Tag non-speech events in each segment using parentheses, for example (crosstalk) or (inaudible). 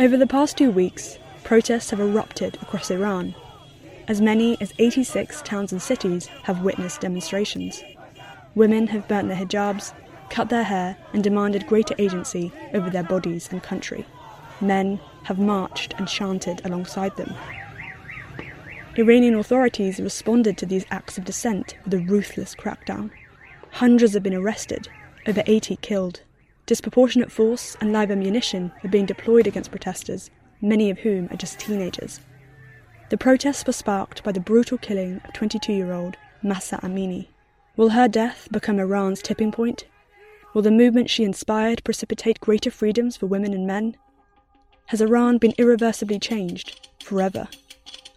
Over the past two weeks, protests have erupted across Iran. As many as 86 towns and cities have witnessed demonstrations. Women have burnt their hijabs, cut their hair, and demanded greater agency over their bodies and country. Men have marched and chanted alongside them. Iranian authorities responded to these acts of dissent with a ruthless crackdown. Hundreds have been arrested, over 80 killed. Disproportionate force and live ammunition are being deployed against protesters, many of whom are just teenagers. The protests were sparked by the brutal killing of 22 year old Mahsa Amini. Will her death become Iran's tipping point? Will the movement she inspired precipitate greater freedoms for women and men? Has Iran been irreversibly changed forever?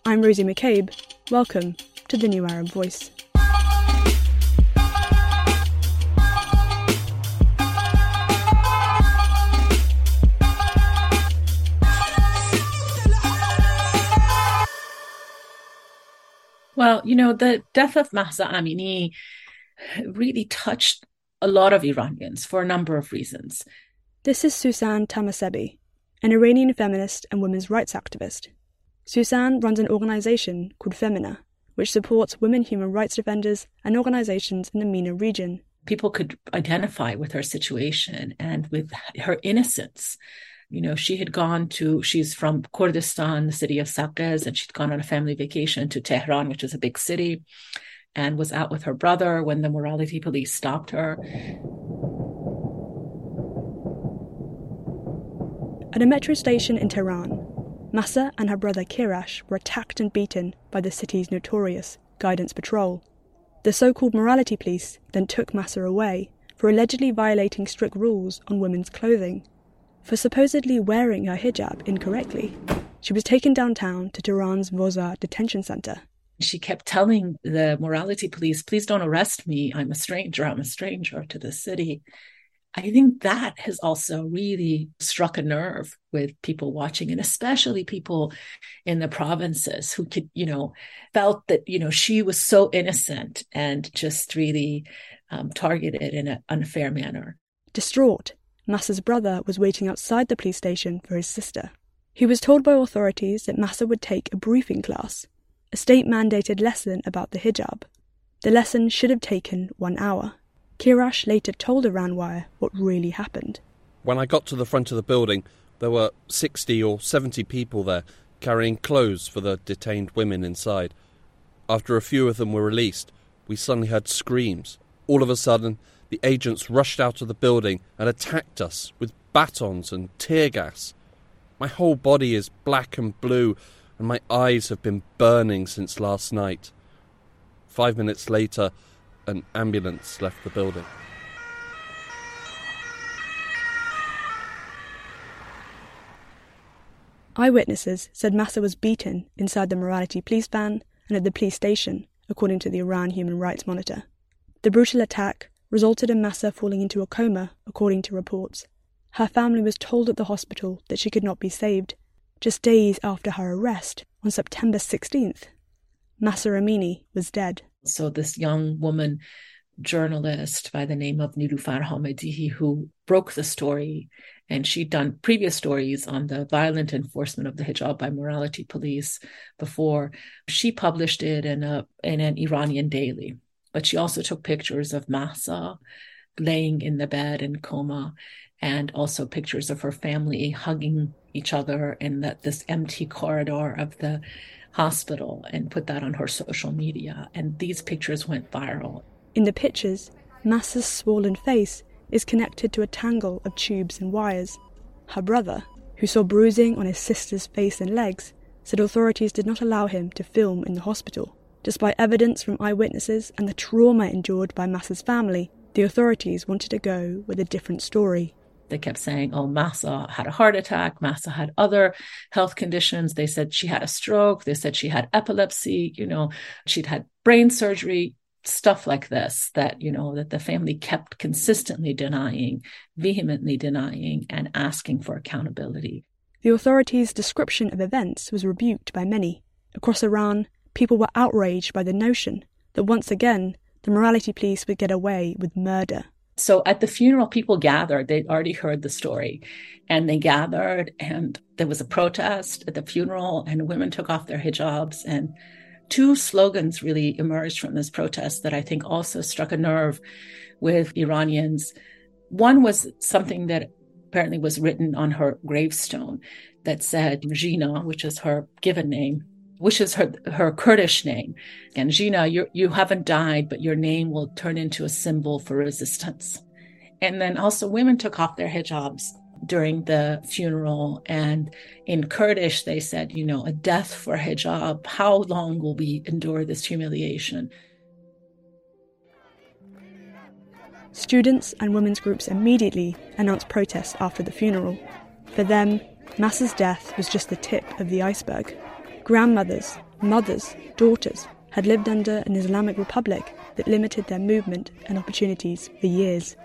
I'm Rosie McCabe. Welcome to the New Arab Voice. Well, you know, the death of Mahsa Amini really touched a lot of Iranians for a number of reasons. This is Sussan Tahmasebi, an Iranian feminist and women's rights activist. Susan runs an organization called FEMENA, which supports women human rights defenders and organizations in the MENA region. People could identify with her situation and with her innocence you know, she had gone to, she's from Kurdistan, the city of Saqqez, and she'd gone on a family vacation to Tehran, which is a big city, and was out with her brother when the morality police stopped her. At a metro station in Tehran, Mahsa and her brother Kiarash were attacked and beaten by the city's notorious guidance patrol. The so called morality police then took Mahsa away for allegedly violating strict rules on women's clothing for supposedly wearing her hijab incorrectly. She was taken downtown to Tehran's Vozara detention center. She kept telling the morality police, please don't arrest me. I'm a stranger. I'm a stranger to the city. I think that has also really struck a nerve with people watching, and especially people in the provinces who could, you know, felt that, you know, she was so innocent and just really um, targeted in an unfair manner. Distraught, Mahsa's brother was waiting outside the police station for his sister. He was told by authorities that Mahsa would take a briefing class, a state mandated lesson about the hijab. The lesson should have taken one hour. Kiarash later told Iranwire what really happened. When I got to the front of the building, there were 60 or 70 people there carrying clothes for the detained women inside. After a few of them were released, we suddenly heard screams. All of a sudden, the agents rushed out of the building and attacked us with batons and tear gas. My whole body is black and blue, and my eyes have been burning since last night. Five minutes later, an ambulance left the building. Eyewitnesses said Mahsa was beaten inside the morality police van and at the police station, according to the Iran Human Rights Monitor. The brutal attack resulted in Mahsa falling into a coma, according to reports. Her family was told at the hospital that she could not be saved, just days after her arrest on September 16th. Mahsa Amini was dead. So, this young woman journalist by the name of Nilufar Hamedi, who broke the story, and she'd done previous stories on the violent enforcement of the hijab by morality police before. She published it in a in an Iranian daily. But she also took pictures of Mahsa laying in the bed in coma and also pictures of her family hugging each other in that this empty corridor of the hospital and put that on her social media. And these pictures went viral. In the pictures Mahsa's swollen face is connected to a tangle of tubes and wires. Her brother who saw bruising on his sister's face and legs said authorities did not allow him to film in the hospital Despite evidence from eyewitnesses and the trauma endured by Mahsa's family, the authorities wanted to go with a different story. They kept saying, oh, Mahsa had a heart attack. Mahsa had other health conditions. They said she had a stroke. They said she had epilepsy. You know, she'd had brain surgery, stuff like this that, you know, that the family kept consistently denying, vehemently denying, and asking for accountability. The authorities' description of events was rebuked by many. Across Iran, people were outraged by the notion that once again the morality police would get away with murder. So at the funeral, people gathered. They'd already heard the story and they gathered, and there was a protest at the funeral, and women took off their hijabs. And two slogans really emerged from this protest that I think also struck a nerve with Iranians. One was something that apparently was written on her gravestone that said Gina, which is her given name, which is her her Kurdish name. And Gina, you you haven't died, but your name will turn into a symbol for resistance. And then also women took off their hijabs during the funeral. And in Kurdish, they said, you know, a death for hijab. How long will we endure this humiliation? Students and women's groups immediately announced protests after the funeral. For them, Mahsa's death was just the tip of the iceberg. Grandmothers, mothers, daughters had lived under an Islamic republic that limited their movement and opportunities for years.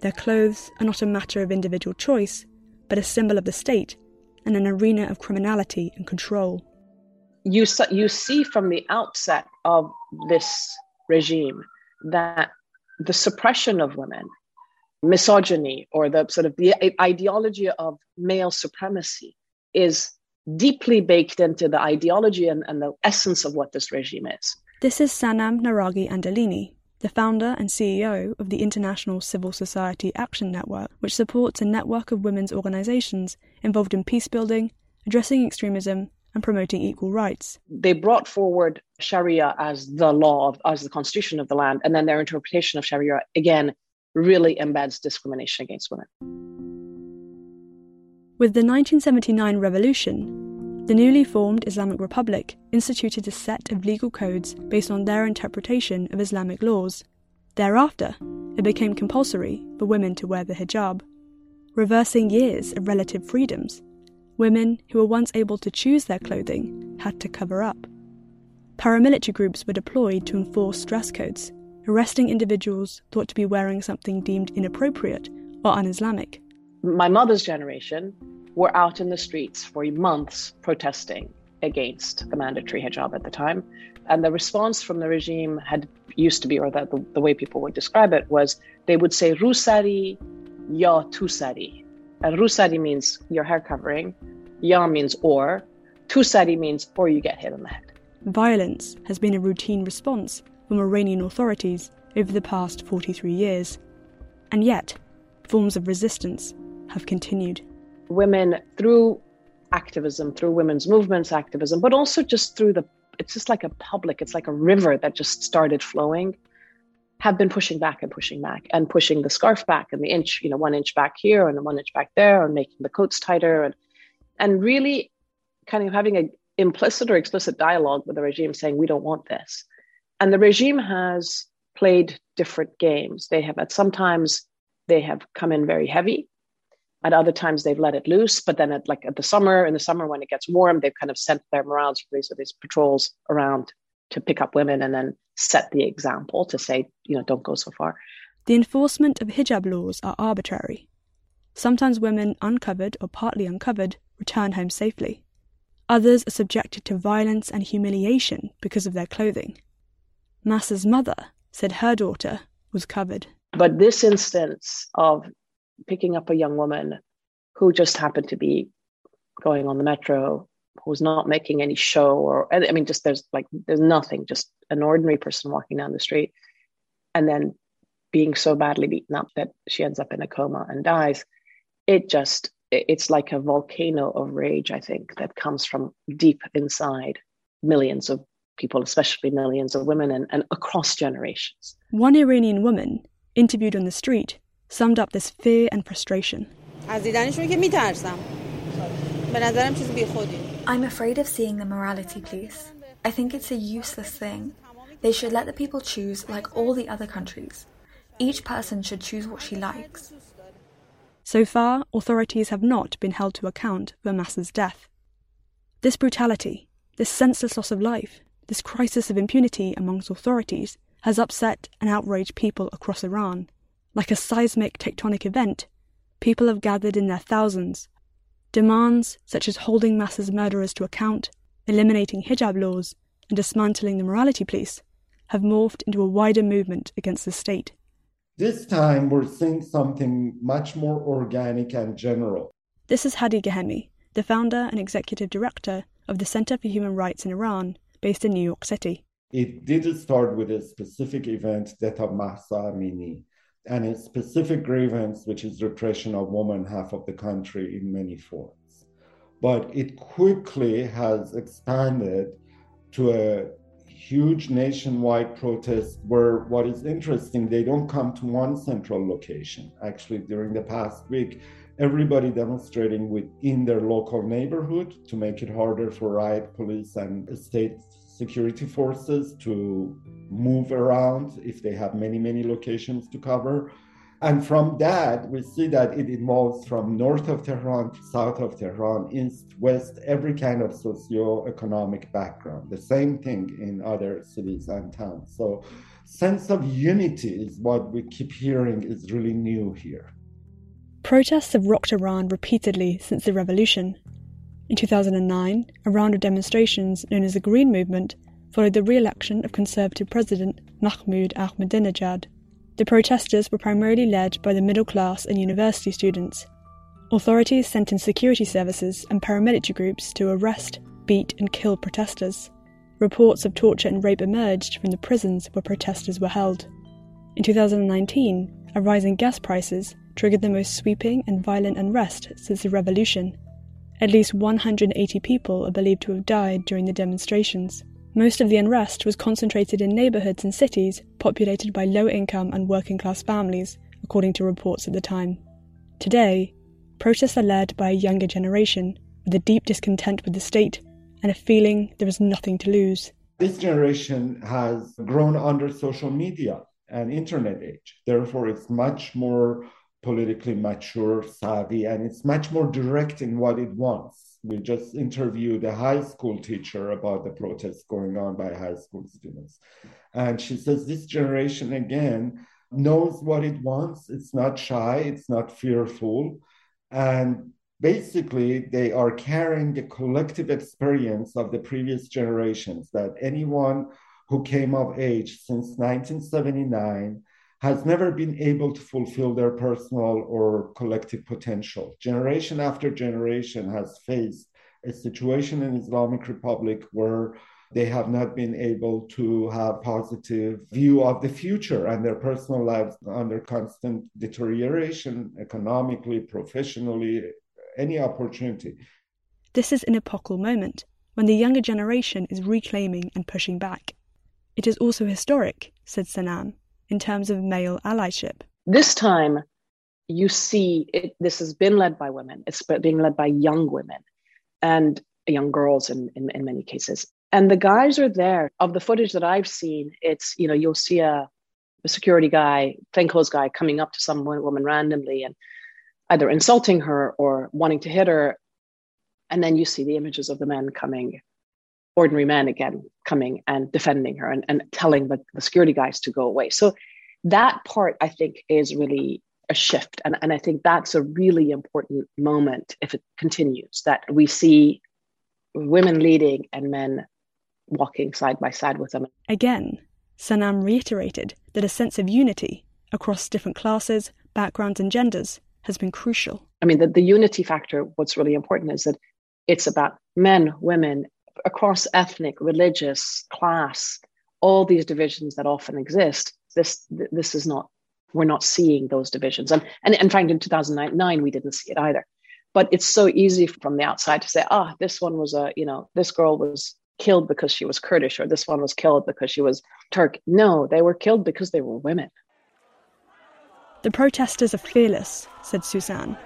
Their clothes are not a matter of individual choice, but a symbol of the state and an arena of criminality and control. You, you see from the outset of this regime that the suppression of women, misogyny, or the sort of the ideology of male supremacy is deeply baked into the ideology and, and the essence of what this regime is. This is Sanam Naraghi Anderlini, the founder and CEO of the International Civil Society Action Network, which supports a network of women's organizations involved in peace building, addressing extremism, and promoting equal rights. They brought forward Sharia as the law, of, as the constitution of the land, and then their interpretation of Sharia, again, really embeds discrimination against women. With the 1979 revolution, the newly formed Islamic Republic instituted a set of legal codes based on their interpretation of Islamic laws. Thereafter, it became compulsory for women to wear the hijab, reversing years of relative freedoms. Women who were once able to choose their clothing had to cover up. Paramilitary groups were deployed to enforce dress codes, arresting individuals thought to be wearing something deemed inappropriate or un Islamic. My mother's generation were out in the streets for months protesting against the mandatory hijab at the time. And the response from the regime had used to be, or that the, the way people would describe it was they would say rusari ya tusari. And rusari means your hair covering, ya means or, tusari means or you get hit on the head. Violence has been a routine response from Iranian authorities over the past 43 years. And yet, forms of resistance have continued women through activism, through women's movements activism, but also just through the, it's just like a public, it's like a river that just started flowing, have been pushing back and pushing back and pushing the scarf back and the inch, you know, one inch back here and one inch back there and making the coats tighter and, and really kind of having an implicit or explicit dialogue with the regime saying, we don't want this. And the regime has played different games. They have, at sometimes, they have come in very heavy at other times, they've let it loose, but then at like at the summer, in the summer when it gets warm, they've kind of sent their morality police or these patrols around to pick up women and then set the example to say, you know, don't go so far. The enforcement of hijab laws are arbitrary. Sometimes women, uncovered or partly uncovered, return home safely. Others are subjected to violence and humiliation because of their clothing. Mahsa's mother said her daughter was covered. But this instance of picking up a young woman who just happened to be going on the metro who's not making any show or i mean just there's like there's nothing just an ordinary person walking down the street and then being so badly beaten up that she ends up in a coma and dies. It just it's like a volcano of rage i think that comes from deep inside millions of people especially millions of women and, and across generations. One iranian woman interviewed on the street summed up this fear and frustration. I'm afraid of seeing the morality police. I think it's a useless thing. They should let the people choose like all the other countries. Each person should choose what she likes. So far, authorities have not been held to account for Mahsa's death. This brutality, this senseless loss of life, this crisis of impunity amongst authorities has upset and outraged people across Iran. Like a seismic tectonic event, people have gathered in their thousands. Demands such as holding Mahsa's murderers to account, eliminating hijab laws, and dismantling the morality police have morphed into a wider movement against the state. This time, we're seeing something much more organic and general. This is Hadi Ghaemi, the founder and executive director of the Center for Human Rights in Iran, based in New York City. It didn't start with a specific event, that of Mahsa Amini, and a specific grievance, which is repression of women half of the country in many forms. But it quickly has expanded to a huge nationwide protest where what is interesting, they don't come to one central location. Actually, during the past week, everybody demonstrating within their local neighborhood to make it harder for riot police and state security (laughs) forces to move around if they have many, many locations to cover. And from that, we see that it evolves from north of Tehran to south of Tehran, east, west, every kind of socio-economic background. The same thing in other cities and towns. So sense of unity is what we keep hearing is really new here. Protests have rocked Iran repeatedly since the revolution. In 2009, a round of demonstrations known as the Green Movement followed the re election of Conservative President Mahmoud Ahmadinejad. The protesters were primarily led by the middle class and university students. Authorities sent in security services and paramilitary groups to arrest, beat, and kill protesters. Reports of torture and rape emerged from the prisons where protesters were held. In 2019, a rise in gas prices triggered the most sweeping and violent unrest since the revolution. At least 180 people are believed to have died during the demonstrations. Most of the unrest was concentrated in neighbourhoods and cities populated by low income and working class families, according to reports at the time. Today, protests are led by a younger generation with a deep discontent with the state and a feeling there is nothing to lose. This generation has grown under social media and internet age. Therefore, it's much more politically mature, savvy, and it's much more direct in what it wants. We just interviewed a high school teacher about the protests going on by high school students. And she says this generation, again, knows what it wants. It's not shy, it's not fearful. And basically, they are carrying the collective experience of the previous generations that anyone who came of age since 1979 has never been able to fulfill their personal or collective potential. Generation after generation has faced a situation in Islamic Republic where they have not been able to have positive view of the future and their personal lives under constant deterioration economically professionally any opportunity. This is an epochal moment when the younger generation is reclaiming and pushing back. It is also historic said sanam in terms of male allyship? This time, you see it, this has been led by women. It's being led by young women and young girls in, in, in many cases. And the guys are there. Of the footage that I've seen, it's, you know, you'll see a, a security guy, plainclothes guy coming up to some woman randomly and either insulting her or wanting to hit her. And then you see the images of the men coming ordinary men again coming and defending her and, and telling the, the security guys to go away. So that part I think is really a shift. And, and I think that's a really important moment if it continues that we see women leading and men walking side by side with them. Again, Sanam reiterated that a sense of unity across different classes, backgrounds, and genders has been crucial. I mean, the, the unity factor, what's really important is that it's about men, women, across ethnic, religious, class, all these divisions that often exist, this this is not we're not seeing those divisions. And and in fact, in 2009, we didn't see it either. But it's so easy from the outside to say, ah, oh, this one was a, you know, this girl was killed because she was Kurdish, or this one was killed because she was Turk. No, they were killed because they were women. The protesters are fearless, said Sussan,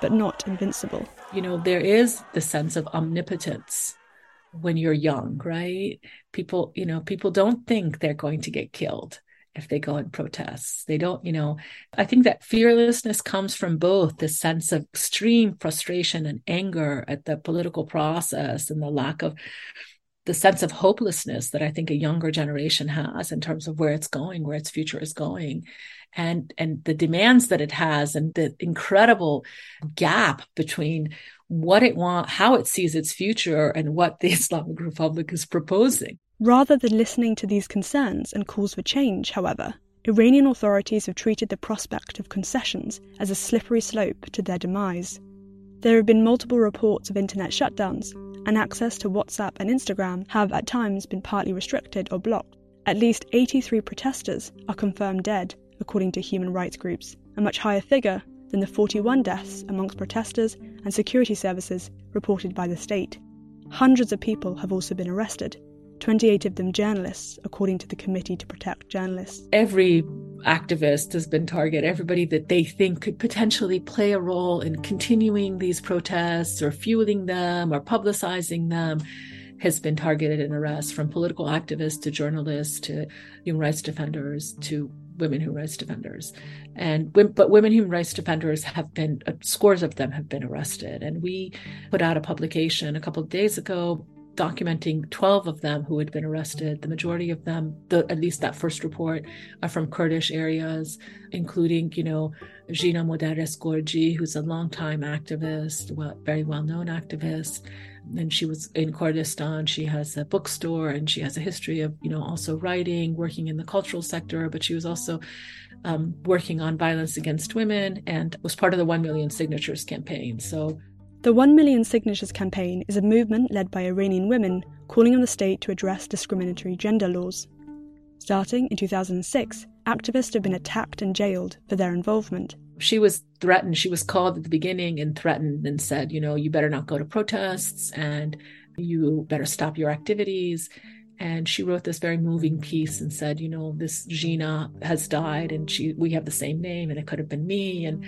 but not invincible. You know, there is the sense of omnipotence when you're young, right? People, you know, people don't think they're going to get killed if they go and protest. They don't, you know, I think that fearlessness comes from both the sense of extreme frustration and anger at the political process and the lack of the sense of hopelessness that I think a younger generation has in terms of where it's going, where its future is going, and and the demands that it has, and the incredible gap between what it wants, how it sees its future, and what the (laughs) Islamic Republic is proposing. Rather than listening to these concerns and calls for change, however, Iranian authorities have treated the prospect of concessions as a slippery slope to their demise. There have been multiple reports of internet shutdowns, and access to WhatsApp and Instagram have at times been partly restricted or blocked. At least 83 protesters are confirmed dead, according to human rights groups, a much higher figure than the 41 deaths amongst protesters and security services reported by the state. Hundreds of people have also been arrested, 28 of them journalists, according to the Committee to Protect Journalists. Every activist has been targeted, everybody that they think could potentially play a role in continuing these protests or fueling them or publicizing them has been targeted and arrested from political activists to journalists to human rights defenders to women human rights defenders and but women human rights defenders have been uh, scores of them have been arrested and we put out a publication a couple of days ago documenting 12 of them who had been arrested. The majority of them, the, at least that first report, are from Kurdish areas, including, you know, Gina Modarres Gorji, who's a longtime activist, well, very well known activist. And she was in Kurdistan. She has a bookstore and she has a history of, you know, also writing, working in the cultural sector, but she was also um, working on violence against women and was part of the 1 million signatures campaign. So the 1 Million Signatures campaign is a movement led by Iranian women calling on the state to address discriminatory gender laws. Starting in 2006, activists have been attacked and jailed for their involvement. She was threatened. She was called at the beginning and threatened and said, you know, you better not go to protests and you better stop your activities. And she wrote this very moving piece and said, you know, this Gina has died and she we have the same name and it could have been me. And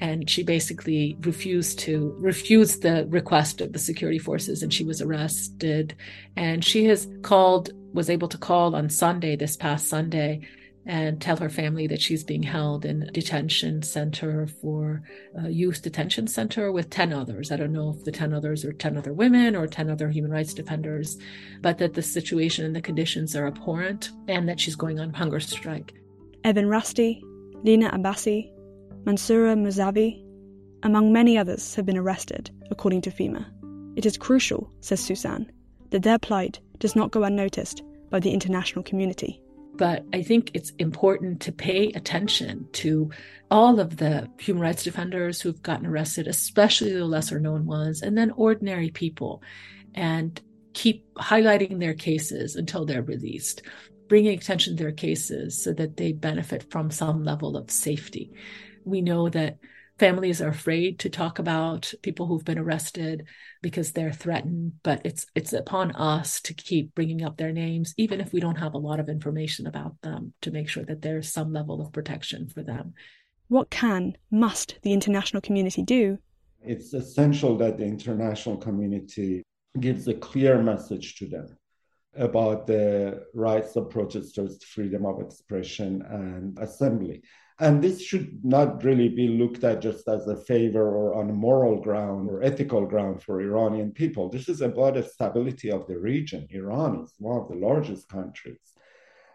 and she basically refused to refuse the request of the security forces and she was arrested and she has called was able to call on sunday this past sunday and tell her family that she's being held in a detention center for a youth detention center with 10 others. I don't know if the 10 others are 10 other women or 10 other human rights defenders, but that the situation and the conditions are abhorrent and that she's going on hunger strike. Evan Rasti, Lina Abbasi, Mansoura Mousavi, among many others, have been arrested, according to FEMENA. It is crucial, says Sussan, that their plight does not go unnoticed by the international community. But I think it's important to pay attention to all of the human rights defenders who've gotten arrested, especially the lesser known ones, and then ordinary people, and keep highlighting their cases until they're released, bringing attention to their cases so that they benefit from some level of safety. We know that families are afraid to talk about people who've been arrested because they're threatened but it's it's upon us to keep bringing up their names even if we don't have a lot of information about them to make sure that there's some level of protection for them. What can must the international community do? It's essential that the international community gives a clear message to them about the rights of protesters freedom of expression and assembly and this should not really be looked at just as a favor or on a moral ground or ethical ground for Iranian people. This is about the stability of the region. Iran is one of the largest countries.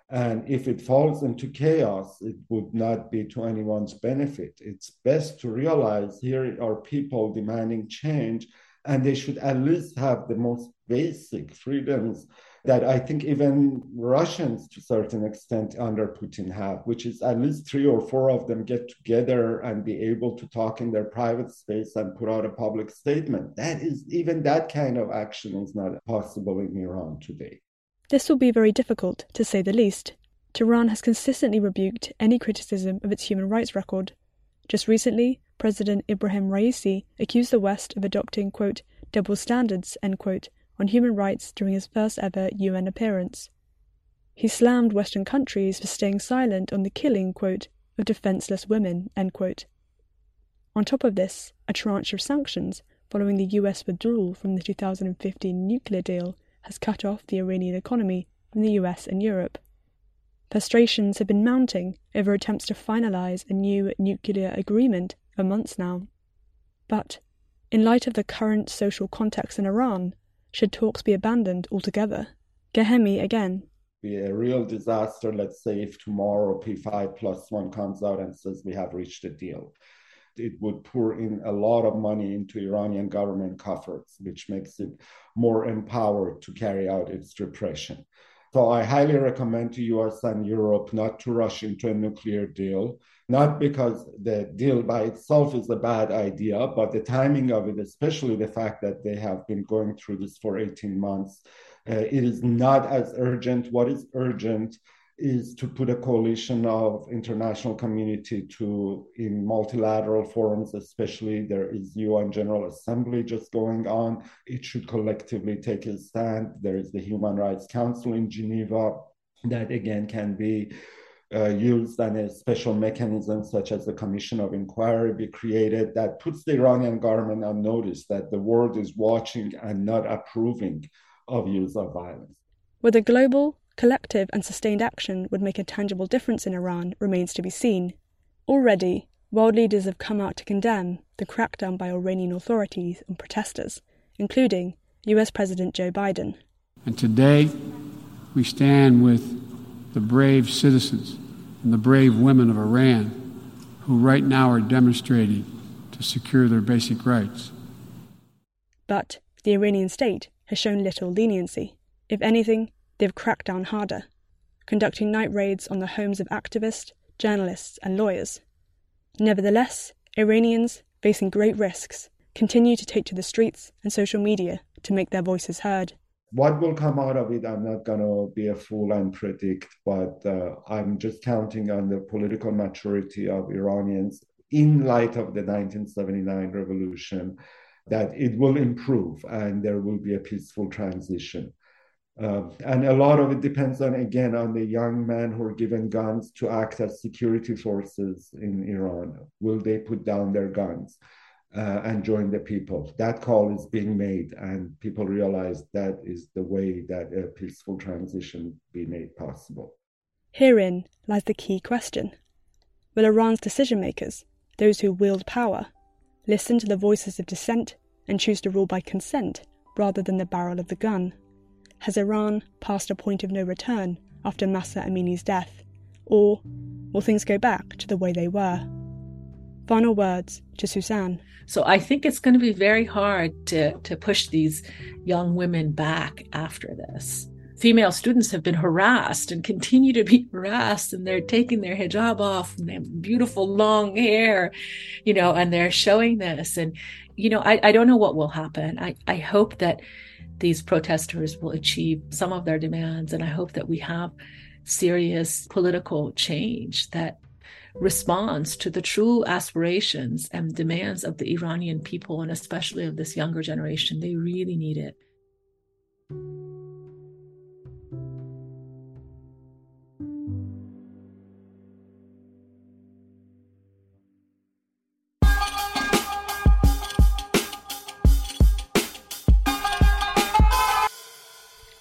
And if it falls into chaos, it would not be to anyone's benefit. It's best to realize here are people demanding change, and they should at least have the most basic freedoms that I think even Russians to a certain extent under Putin have, which is at least three or four of them get together and be able to talk in their private space and put out a public statement. That is even that kind of action is not possible in Iran today. This will be very difficult, to say the least. Tehran has consistently rebuked any criticism of its human rights record. Just recently, President Ibrahim Raisi accused the West of adopting, quote, double standards, end quote, on human rights during his first ever UN appearance. He slammed Western countries for staying silent on the killing, quote, of defenseless women, On top of this, a tranche of sanctions following the US withdrawal from the 2015 nuclear deal has cut off the Iranian economy from the US and Europe. Frustrations have been mounting over attempts to finalize a new nuclear agreement for months now. But, in light of the current social context in Iran, should talks be abandoned altogether? Ghaemi again. Be a real disaster, let's say, if tomorrow P5 plus one comes out and says we have reached a deal. It would pour in a lot of money into Iranian government coffers, which makes it more empowered to carry out its repression. So I highly recommend to US and Europe not to rush into a nuclear deal, not because the deal by itself is a bad idea, but the timing of it, especially the fact that they have been going through this for 18 months, uh, it is not as urgent. What is urgent is to put a coalition of international community to in multilateral forums especially there is un general assembly just going on it should collectively take a stand there is the human rights council in geneva that again can be uh, used and a special mechanism such as the commission of inquiry be created that puts the iranian government on notice that the world is watching and not approving of use of violence Whether global collective and sustained action would make a tangible difference in Iran remains to be seen. Already, world leaders have come out to condemn the crackdown by Iranian authorities on protesters, including US President Joe Biden. And today, we stand with the brave citizens and the brave women of Iran who right now are demonstrating to secure their basic rights. But the Iranian state has shown little leniency. If anything, they've cracked down harder, conducting night raids on the homes of activists, journalists, and lawyers. Nevertheless, Iranians, facing great risks, continue to take to the streets and social media to make their voices heard. What will come out of it, I'm not going to be a fool and predict, but uh, I'm just counting on the political maturity of Iranians in light of the 1979 revolution that it will improve and there will be a peaceful transition. Uh, and a lot of it depends on, again, on the young men who are given guns to act as security forces in Iran. Will they put down their guns uh, and join the people? That call is being made, and people realize that is the way that a peaceful transition be made possible. Herein lies the key question Will Iran's decision makers, those who wield power, listen to the voices of dissent and choose to rule by consent rather than the barrel of the gun? Has Iran passed a point of no return after Mahsa Amini's death? Or will things go back to the way they were? Final words to Sussan. So I think it's going to be very hard to, to push these young women back after this. Female students have been harassed and continue to be (laughs) harassed, and they're taking their hijab off and they have beautiful long hair, you know, and they're showing this. And, you know, I, I don't know what will happen. I, I hope that these protesters will achieve some of their demands. And I hope that we have serious political change that responds to the true aspirations and demands of the Iranian people, and especially of this younger generation. They really need it.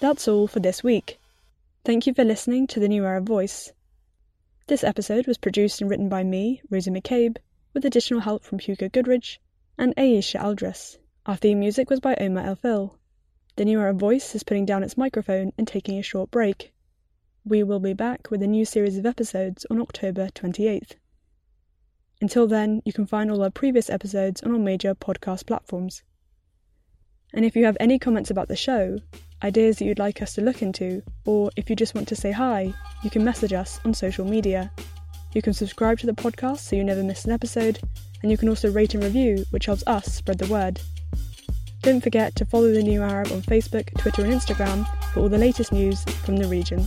That's all for this week. Thank you for listening to the New Arab Voice. This episode was produced and written by me, Rosie McCabe, with additional help from Hugo Goodridge and Aisha Aldris. Our theme music was by Omar El Fil. The New Arab Voice is putting down its microphone and taking a short break. We will be back with a new series of episodes on October 28th. Until then, you can find all our previous episodes on all major podcast platforms. And if you have any comments about the show, ideas that you'd like us to look into, or if you just want to say hi, you can message us on social media. You can subscribe to the podcast so you never miss an episode, and you can also rate and review, which helps us spread the word. Don't forget to follow the New Arab on Facebook, Twitter, and Instagram for all the latest news from the region.